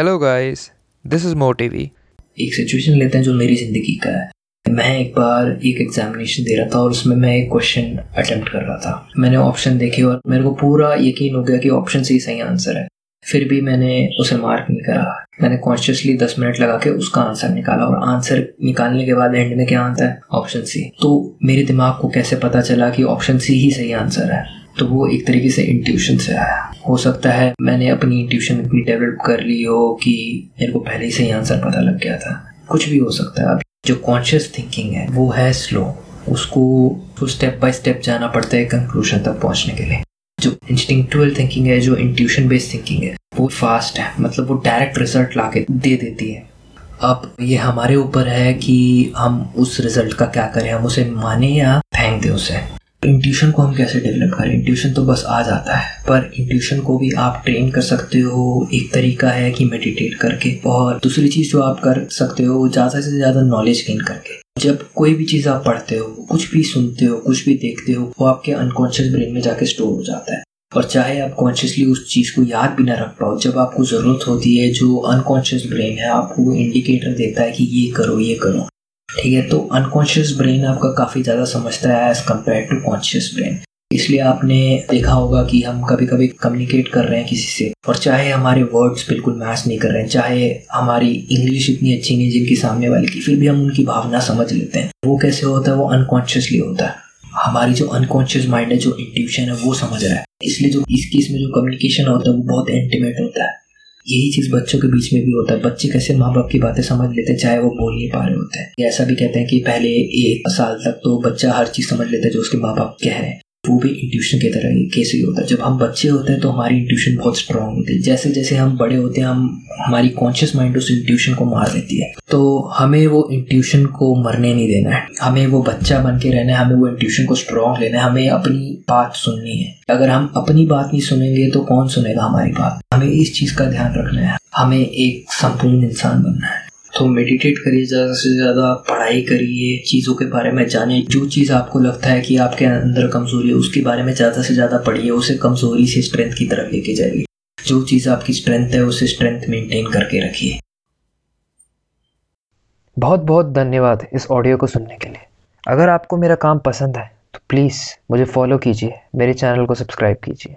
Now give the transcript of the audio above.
Hello guys this is Motivi एक situation लेते हैं जो मेरी ज़िंदगी का है। मैं एक बार एक एग्जामिनेशन दे रहा था और उसमें मैं एक क्वेश्चन अटेम्प्ट कर रहा था। मैंने ऑप्शन देखे और मेरे को पूरा यकीन हो गया कि ऑप्शन से ही सही आंसर है। फिर भी मैंने उसे मार्क नहीं करा। मैंने कॉन्शियसली दस मिनट लगा के उसका आंसर निकाला और आंसर निकालने के बाद एंड में क्या आता है? ऑप्शन सी तो मेरे दिमाग को कैसे पता चला कि ऑप्शन सी ही सही आंसर है? तो वो एक तरीके से इंट्यूशन से आया। हो सकता है मैंने अपनी इंट्यूशन इतनी डेवलप कर ली हो कि मेरे को पहले ही सही आंसर पता लग गया था। कुछ भी हो सकता है। अब जो कॉन्शियस थिंकिंग है, वो है स्लो उसको तो स्टेप बाय स्टेप जाना पड़ता है कंक्लूजन तक पहुँचने के लिए। जो इंस्टिंक्चुअल थिंकिंग है, जो इंट्यूशन बेस्ड थिंकिंग है, वो फास्ट है। मतलब वो डायरेक्ट रिज़ल्ट ला के दे देती है। अब ये हमारे ऊपर है कि हम उस रिज़ल्ट का क्या करें? हम उसे माने या फेंक दें उसे? इंट्यूशन को हम कैसे डेवलप करें? इंट्यूशन तो बस आ जाता है, पर इंट्यूशन को भी आप ट्रेन कर सकते हो। एक तरीका है कि मेडिटेट करके, और दूसरी चीज़ जो आप कर सकते हो ज़्यादा से ज़्यादा नॉलेज गेन करके। जब कोई भी चीज़ आप पढ़ते हो, कुछ भी सुनते हो, कुछ भी देखते हो, वो आपके अनकॉन्शियस ब्रेन में जाके स्टोर हो जाता है। और चाहे आप कॉन्शियसली उस चीज़ को याद भी ना रख पाओ, जब आपको ज़रूरत होती है, जो अनकॉन्शियस ब्रेन है, आपको वो इंडिकेटर देता है कि ये करो ये करो। ठीक है तो अनकॉन्शियस ब्रेन आपका काफ़ी ज़्यादा समझता है as compare to conscious brain इसलिए आपने देखा होगा कि हम कभी कभी कम्युनिकेट कर रहे हैं किसी से और चाहे हमारे वर्ड्स बिल्कुल मैच नहीं कर रहे हैं, चाहे हमारी इंग्लिश इतनी अच्छी नहीं जिनकी सामने वाले की, फिर भी हम उनकी भावना समझ लेते हैं। वो कैसे होता है? वो अनकॉन्शियसली होता है। हमारी जो अनकॉन्शियस माइंड है, जो इंट्यूशन है, वो समझ रहा है। इसलिए जो इस केस में जो कम्युनिकेशन होता है, वो बहुत इंटीमेट होता है। यही चीज़ बच्चों के बीच में भी होता है। बच्चे कैसे माँ बाप की बातें समझ लेते हैं, चाहे वो बोल नहीं पा रहे होते हैं। ऐसा भी कहते हैं कि पहले एक साल तक तो बच्चा हर चीज़ समझ लेता है जो उसके माँ बाप कह रहे हैं। वो भी इंट्यूशन की तरह ही कैसे ही होता है। जब हम बच्चे होते हैं तो हमारी इंट्यूशन बहुत स्ट्रांग होती है। जैसे जैसे हम बड़े होते हैं, हम, हमारी कॉन्शियस माइंड उस इंट्यूशन को मार देती है। तो हमें वो इंट्यूशन को मरने नहीं देना है। हमें वो बच्चा बन के रहना है, हमें वो इंट्यूशन को स्ट्रांग लेना है, हमें अपनी बात सुननी है। अगर हम अपनी बात नहीं सुनेंगे तो कौन सुनेगा हमारी बात? हमें इस चीज़ का ध्यान रखना है। हमें एक संपूर्ण इंसान बनना है। तो मेडिटेट करिए, ज़्यादा से ज़्यादा पढ़ाई करिए, चीज़ों के बारे में जानिए। जो चीज़ आपको लगता है कि आपके अंदर कमज़ोरी है, उसके बारे में ज़्यादा से ज़्यादा पढ़िए, उसे कमज़ोरी से स्ट्रेंथ की तरफ़ लेके जाइए। जो चीज़ आपकी स्ट्रेंथ है, उसे स्ट्रेंथ मेंटेन करके रखिए। बहुत बहुत धन्यवाद इस ऑडियो को सुनने के लिए। अगर आपको मेरा काम पसंद है तो प्लीज़ मुझे फॉलो कीजिए, मेरे चैनल को सब्सक्राइब कीजिए।